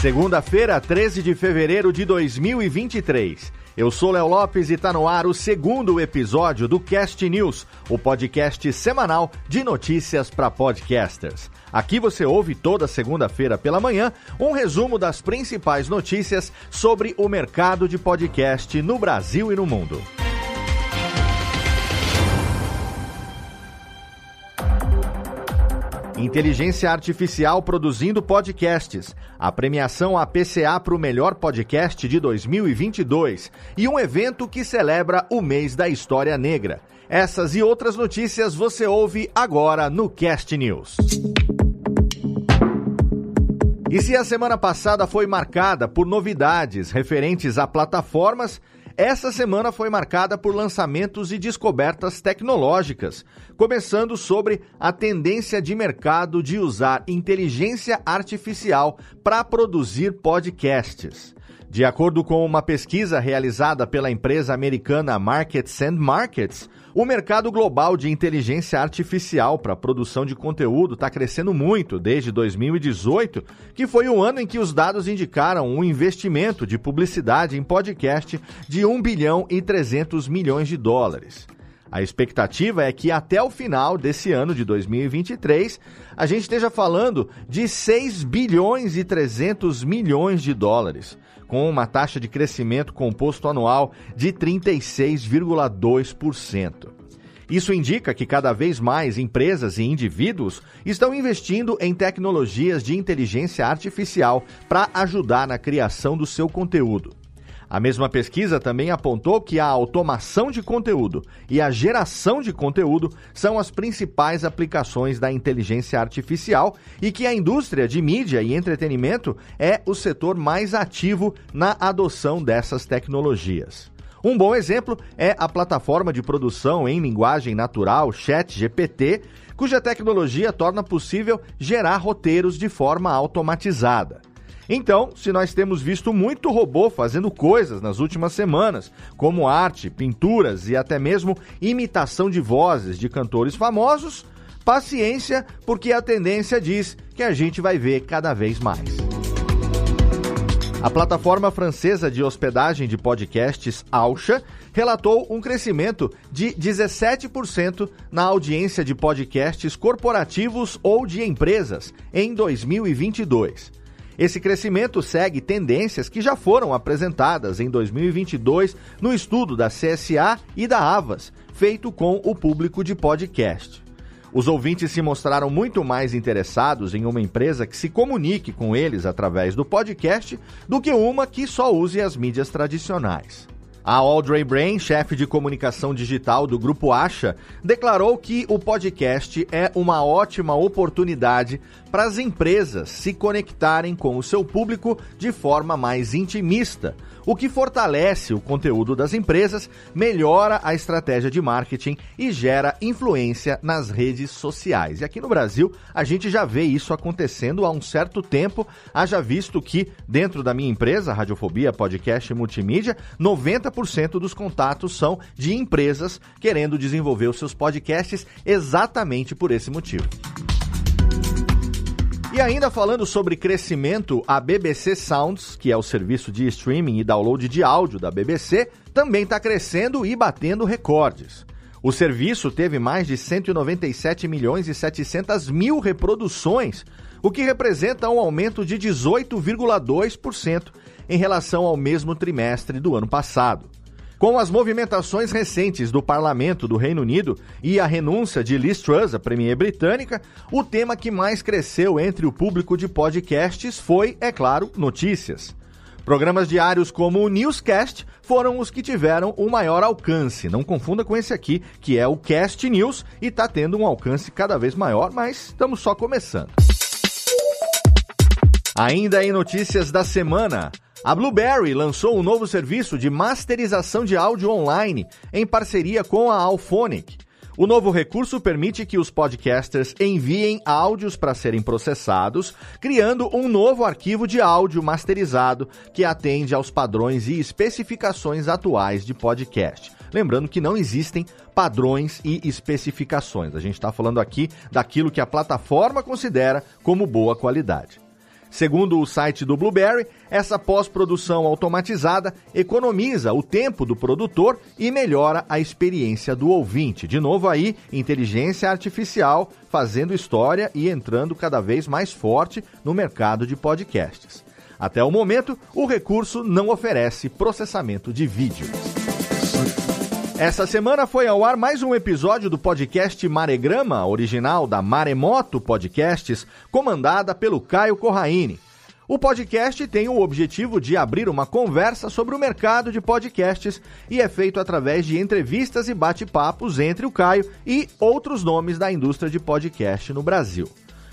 Segunda-feira, 13 de fevereiro de 2023. Eu sou Léo Lopes e está no ar o segundo episódio do Cast News, o podcast semanal de notícias para podcasters. Aqui você ouve toda segunda-feira pela manhã um resumo das principais notícias sobre o mercado de podcast no Brasil e no mundo. Inteligência Artificial produzindo podcasts, a premiação APCA para o melhor podcast de 2022 e um evento que celebra o mês da história negra. Essas e outras notícias você ouve agora no Cast News. E se a semana passada foi marcada por novidades referentes a plataformas, essa semana foi marcada por lançamentos e descobertas tecnológicas, começando sobre a tendência de mercado de usar inteligência artificial para produzir podcasts. De acordo com uma pesquisa realizada pela empresa americana Markets and Markets, o mercado global de inteligência artificial para produção de conteúdo está crescendo muito desde 2018, que foi o ano em que os dados indicaram um investimento de publicidade em podcast de 1 bilhão e 300 milhões de dólares. A expectativa é que até o final desse ano de 2023 a gente esteja falando de 6 bilhões e 300 milhões de dólares, com uma taxa de crescimento composto anual de 36,2%. Isso indica que cada vez mais empresas e indivíduos estão investindo em tecnologias de inteligência artificial para ajudar na criação do seu conteúdo. A mesma pesquisa também apontou que a automação de conteúdo e a geração de conteúdo são as principais aplicações da inteligência artificial e que a indústria de mídia e entretenimento é o setor mais ativo na adoção dessas tecnologias. Um bom exemplo é a plataforma de produção em linguagem natural ChatGPT, cuja tecnologia torna possível gerar roteiros de forma automatizada. Então, se nós temos visto muito robô fazendo coisas nas últimas semanas, como arte, pinturas e até mesmo imitação de vozes de cantores famosos, paciência, porque a tendência diz que a gente vai ver cada vez mais. A plataforma francesa de hospedagem de podcasts Alcha relatou um crescimento de 17% na audiência de podcasts corporativos ou de empresas em 2022. Esse crescimento segue tendências que já foram apresentadas em 2022 no estudo da CSA e da Avas, feito com o público de podcast. Os ouvintes se mostraram muito mais interessados em uma empresa que se comunique com eles através do podcast do que uma que só use as mídias tradicionais. A Audrey Brain, chefe de comunicação digital do Grupo Acha, declarou que o podcast é uma ótima oportunidade para as empresas se conectarem com o seu público de forma mais intimista, o que fortalece o conteúdo das empresas, melhora a estratégia de marketing e gera influência nas redes sociais. E aqui no Brasil, a gente já vê isso acontecendo há um certo tempo, haja visto que dentro da minha empresa, Radiofobia Podcast e Multimídia, 90% dos contatos são de empresas querendo desenvolver os seus podcasts exatamente por esse motivo. E ainda falando sobre crescimento, a BBC Sounds, que é o serviço de streaming e download de áudio da BBC, também está crescendo e batendo recordes. O serviço teve mais de 197 milhões e 700 mil reproduções, o que representa um aumento de 18,2% em relação ao mesmo trimestre do ano passado. Com as movimentações recentes do parlamento do Reino Unido e a renúncia de Liz Truss, a premier britânica, o tema que mais cresceu entre o público de podcasts foi, é claro, notícias. Programas diários como o Newscast foram os que tiveram o maior alcance. Não confunda com esse aqui, que é o Cast News e está tendo um alcance cada vez maior, mas estamos só começando. Ainda em notícias da semana, a Blueberry lançou um novo serviço de masterização de áudio online em parceria com a Alphonic. O novo recurso permite que os podcasters enviem áudios para serem processados, criando um novo arquivo de áudio masterizado que atende aos padrões e especificações atuais de podcast. Lembrando que não existem padrões e especificações. A gente está falando aqui daquilo que a plataforma considera como boa qualidade. Segundo o site do Blueberry, essa pós-produção automatizada economiza o tempo do produtor e melhora a experiência do ouvinte. De novo aí, inteligência artificial fazendo história e entrando cada vez mais forte no mercado de podcasts. Até o momento, o recurso não oferece processamento de vídeo. Essa semana foi ao ar mais um episódio do podcast Maregrama, original da Maremoto Podcasts, comandada pelo Caio Corraine. O podcast tem o objetivo de abrir uma conversa sobre o mercado de podcasts e é feito através de entrevistas e bate-papos entre o Caio e outros nomes da indústria de podcast no Brasil.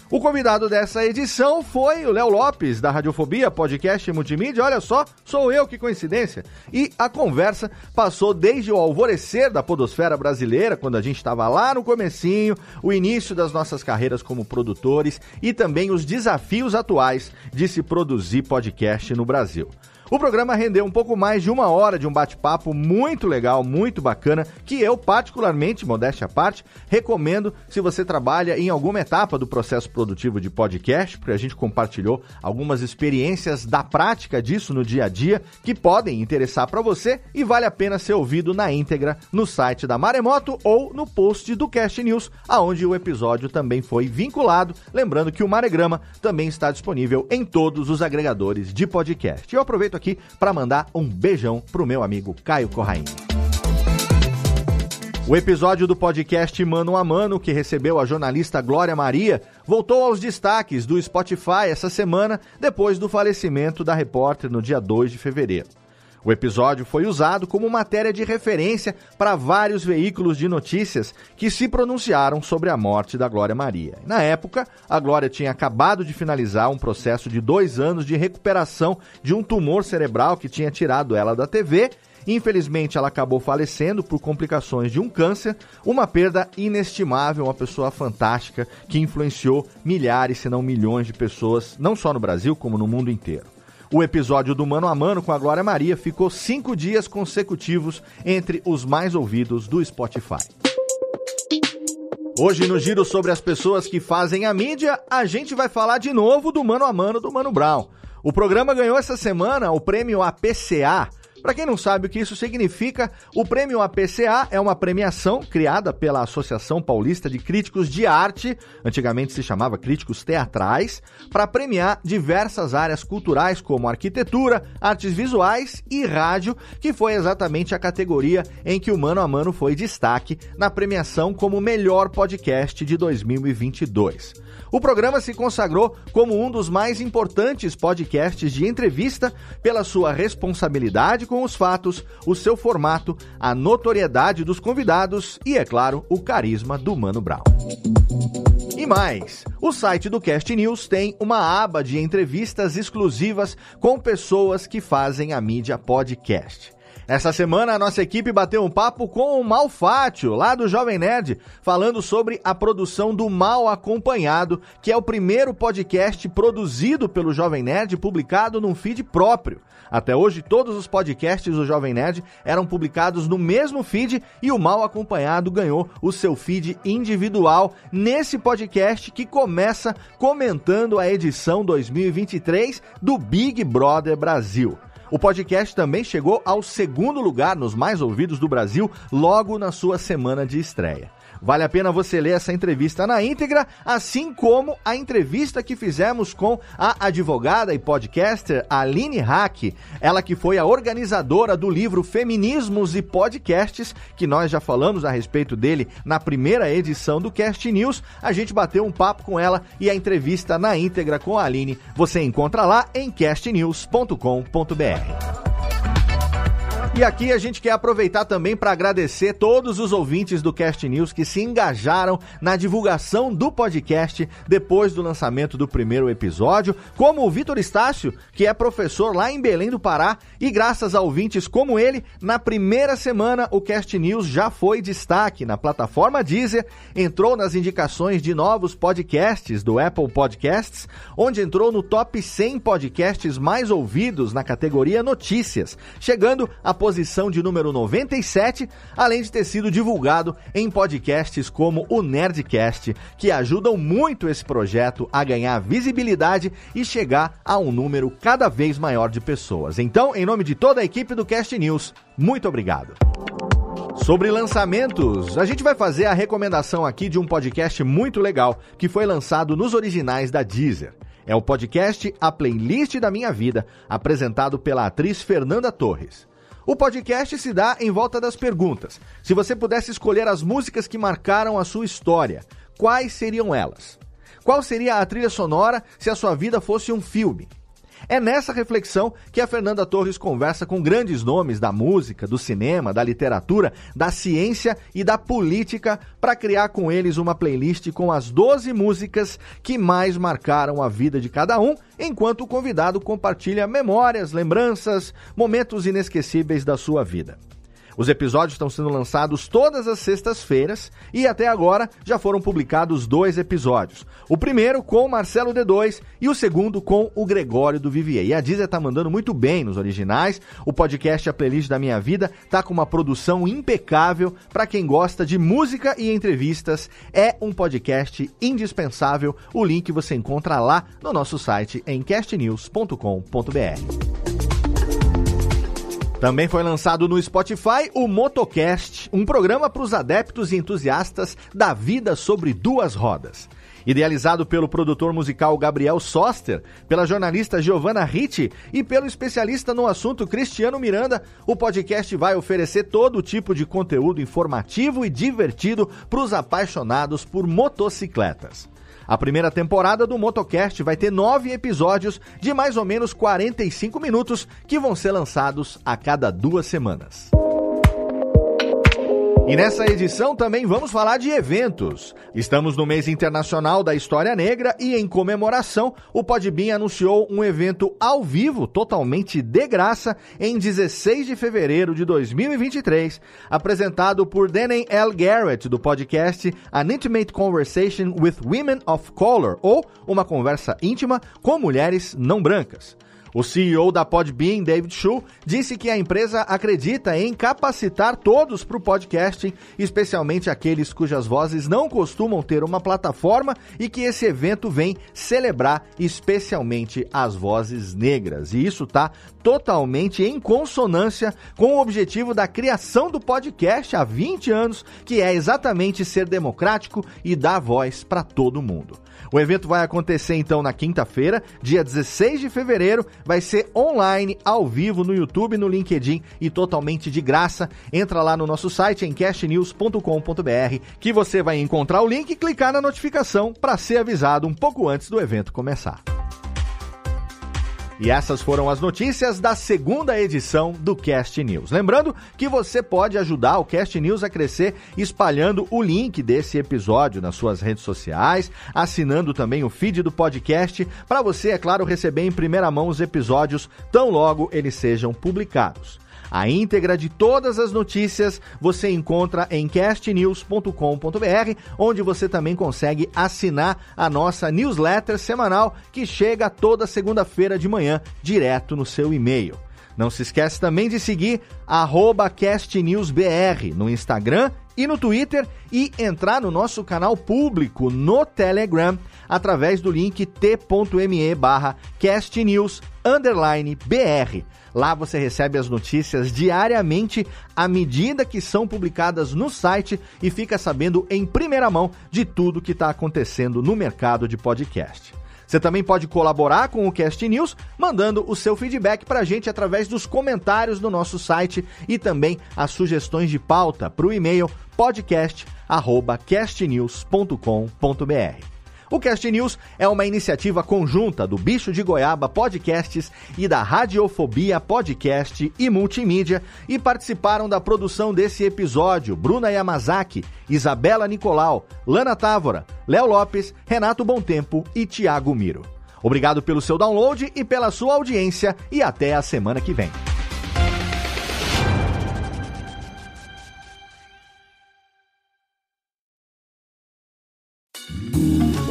O convidado dessa edição foi o Léo Lopes, da Radiofobia, podcast e multimídia. Olha só, sou eu, que coincidência. E a conversa passou desde o alvorecer da podosfera brasileira, quando a gente estava lá no comecinho, o início das nossas carreiras como produtores e também os desafios atuais de se produzir podcast no Brasil. O programa rendeu um pouco mais de uma hora de um bate-papo muito legal, muito bacana, que eu, particularmente, modéstia à parte, recomendo se você trabalha em alguma etapa do processo produtivo de podcast, porque a gente compartilhou algumas experiências da prática disso no dia a dia que podem interessar para você e vale a pena ser ouvido na íntegra no site da Maremoto ou no post do Cast News, aonde o episódio também foi vinculado. Lembrando que o Maregrama também está disponível em todos os agregadores de podcast. Eu aproveito aqui para mandar um beijão pro meu amigo Caio Corraine. O episódio do podcast Mano a Mano, que recebeu a jornalista Glória Maria, voltou aos destaques do Spotify essa semana, depois do falecimento da repórter no dia 2 de fevereiro. O episódio foi usado como matéria de referência para vários veículos de notícias que se pronunciaram sobre a morte da Glória Maria. Na época, a Glória tinha acabado de finalizar um processo de dois anos de recuperação de um tumor cerebral que tinha tirado ela da TV Infelizmente, ela acabou falecendo por complicações de um câncer, uma perda inestimável, uma pessoa fantástica que influenciou milhares, se não milhões de pessoas, não só no Brasil, como no mundo inteiro. O episódio do Mano a Mano com a Glória Maria ficou cinco dias consecutivos entre os mais ouvidos do Spotify. Hoje, no giro sobre as pessoas que fazem a mídia, a gente vai falar de novo do Mano a Mano do Mano Brown. O programa ganhou essa semana o prêmio APCA, para quem não sabe o que isso significa, o Prêmio APCA é uma premiação criada pela Associação Paulista de Críticos de Arte, antigamente se chamava Críticos Teatrais, para premiar diversas áreas culturais como arquitetura, artes visuais e rádio, que foi exatamente a categoria em que o Mano a Mano foi destaque na premiação como melhor podcast de 2022. O programa se consagrou como um dos mais importantes podcasts de entrevista pela sua responsabilidade com os fatos, o seu formato, a notoriedade dos convidados e, é claro, o carisma do Mano Brown. E mais, o site do Cast News tem uma aba de entrevistas exclusivas com pessoas que fazem a mídia podcast. Essa semana a nossa equipe bateu um papo com o Malfátio, lá do Jovem Nerd, falando sobre a produção do Mal Acompanhado, que é o primeiro podcast produzido pelo Jovem Nerd publicado num feed próprio. Até hoje, todos os podcasts do Jovem Nerd eram publicados no mesmo feed e o Mal Acompanhado ganhou o seu feed individual nesse podcast que começa comentando a edição 2023 do Big Brother Brasil. O podcast também chegou ao segundo lugar nos mais ouvidos do Brasil logo na sua semana de estreia. Vale a pena você ler essa entrevista na íntegra, assim como a entrevista que fizemos com a advogada e podcaster Aline Hack, ela que foi a organizadora do livro Feminismos e Podcasts, que nós já falamos a respeito dele na primeira edição do Cast News. A gente bateu um papo com ela e a entrevista na íntegra com a Aline você encontra lá em castnews.com.br. E aqui a gente quer aproveitar também para agradecer todos os ouvintes do Cast News que se engajaram na divulgação do podcast depois do lançamento do primeiro episódio, como o Vitor Estácio, que é professor lá em Belém do Pará, e graças a ouvintes como ele, na primeira semana o Cast News já foi destaque na plataforma Deezer, entrou nas indicações de novos podcasts do Apple Podcasts, onde entrou no top 100 podcasts mais ouvidos na categoria Notícias, chegando a posição de número 97, além de ter sido divulgado em podcasts como o Nerdcast, que ajudam muito esse projeto a ganhar visibilidade e chegar a um número cada vez maior de pessoas. Então, em nome de toda a equipe do Cast News, muito obrigado. Sobre lançamentos, a gente vai fazer a recomendação aqui de um podcast muito legal que foi lançado nos originais da Deezer. É o podcast A Playlist da Minha Vida, apresentado pela atriz Fernanda Torres. O podcast se dá em volta das perguntas. Se você pudesse escolher as músicas que marcaram a sua história, quais seriam elas? Qual seria a trilha sonora se a sua vida fosse um filme? É nessa reflexão que a Fernanda Torres conversa com grandes nomes da música, do cinema, da literatura, da ciência e da política para criar com eles uma playlist com as 12 músicas que mais marcaram a vida de cada um, enquanto o convidado compartilha memórias, lembranças, momentos inesquecíveis da sua vida. Os episódios estão sendo lançados todas as sextas-feiras e até agora já foram publicados dois episódios. O primeiro com o Marcelo D2 e o segundo com o Gregório do Vivier. E a Deezer tá mandando muito bem nos originais. O podcast A Playlist da Minha Vida tá com uma produção impecável para quem gosta de música e entrevistas. É um podcast indispensável. O link você encontra lá no nosso site em castnews.com.br. Também foi lançado no Spotify o Motocast, um programa para os adeptos e entusiastas da vida sobre duas rodas. Idealizado pelo produtor musical Gabriel Soster, pela jornalista Giovanna Ritti e pelo especialista no assunto Cristiano Miranda, o podcast vai oferecer todo tipo de conteúdo informativo e divertido para os apaixonados por motocicletas. A primeira temporada do Motocast vai ter nove episódios de mais ou menos 45 minutos que vão ser lançados a cada duas semanas. E nessa edição também vamos falar de eventos. Estamos no mês internacional da História Negra e em comemoração, o Podbean anunciou um evento ao vivo, totalmente de graça, em 16 de fevereiro de 2023, apresentado por Danny L. Garrett do podcast An Intimate Conversation with Women of Color, ou uma conversa íntima com mulheres não brancas. O CEO da Podbean, David Shu, disse que a empresa acredita em capacitar todos para o podcasting, especialmente aqueles cujas vozes não costumam ter uma plataforma e que esse evento vem celebrar especialmente as vozes negras. E isso está totalmente em consonância com o objetivo da criação do podcast há 20 anos, que é exatamente ser democrático e dar voz para todo mundo. O evento vai acontecer então na quinta-feira, dia 16 de fevereiro. Vai ser online, ao vivo, no YouTube, no LinkedIn e totalmente de graça. Entra lá no nosso site em cashnews.com.br que você vai encontrar o link e clicar na notificação para ser avisado um pouco antes do evento começar. E essas foram as notícias da segunda edição do Cast News. Lembrando que você pode ajudar o Cast News a crescer espalhando o link desse episódio nas suas redes sociais, assinando também o feed do podcast, para você, é claro, receber em primeira mão os episódios tão logo eles sejam publicados. A íntegra de todas as notícias você encontra em castnews.com.br, onde você também consegue assinar a nossa newsletter semanal que chega toda segunda-feira de manhã direto no seu e-mail. Não se esqueça também de seguir castnewsbr no Instagram e no Twitter e entrar no nosso canal público no Telegram através do link t.me barra castnews_br. Lá você recebe as notícias diariamente à medida que são publicadas no site e fica sabendo em primeira mão de tudo que está acontecendo no mercado de podcast. Você também pode colaborar com o Cast News mandando o seu feedback para a gente através dos comentários no nosso site e também as sugestões de pauta para o e-mail podcast@castnews.com.br. O Cast News é uma iniciativa conjunta do Bicho de Goiaba Podcasts e da Radiofobia Podcast e Multimídia e participaram da produção desse episódio Bruna Yamazaki, Isabela Nicolau, Lana Távora, Léo Lopes, Renato Tempo e Tiago Miro. Obrigado pelo seu download e pela sua audiência e até a semana que vem.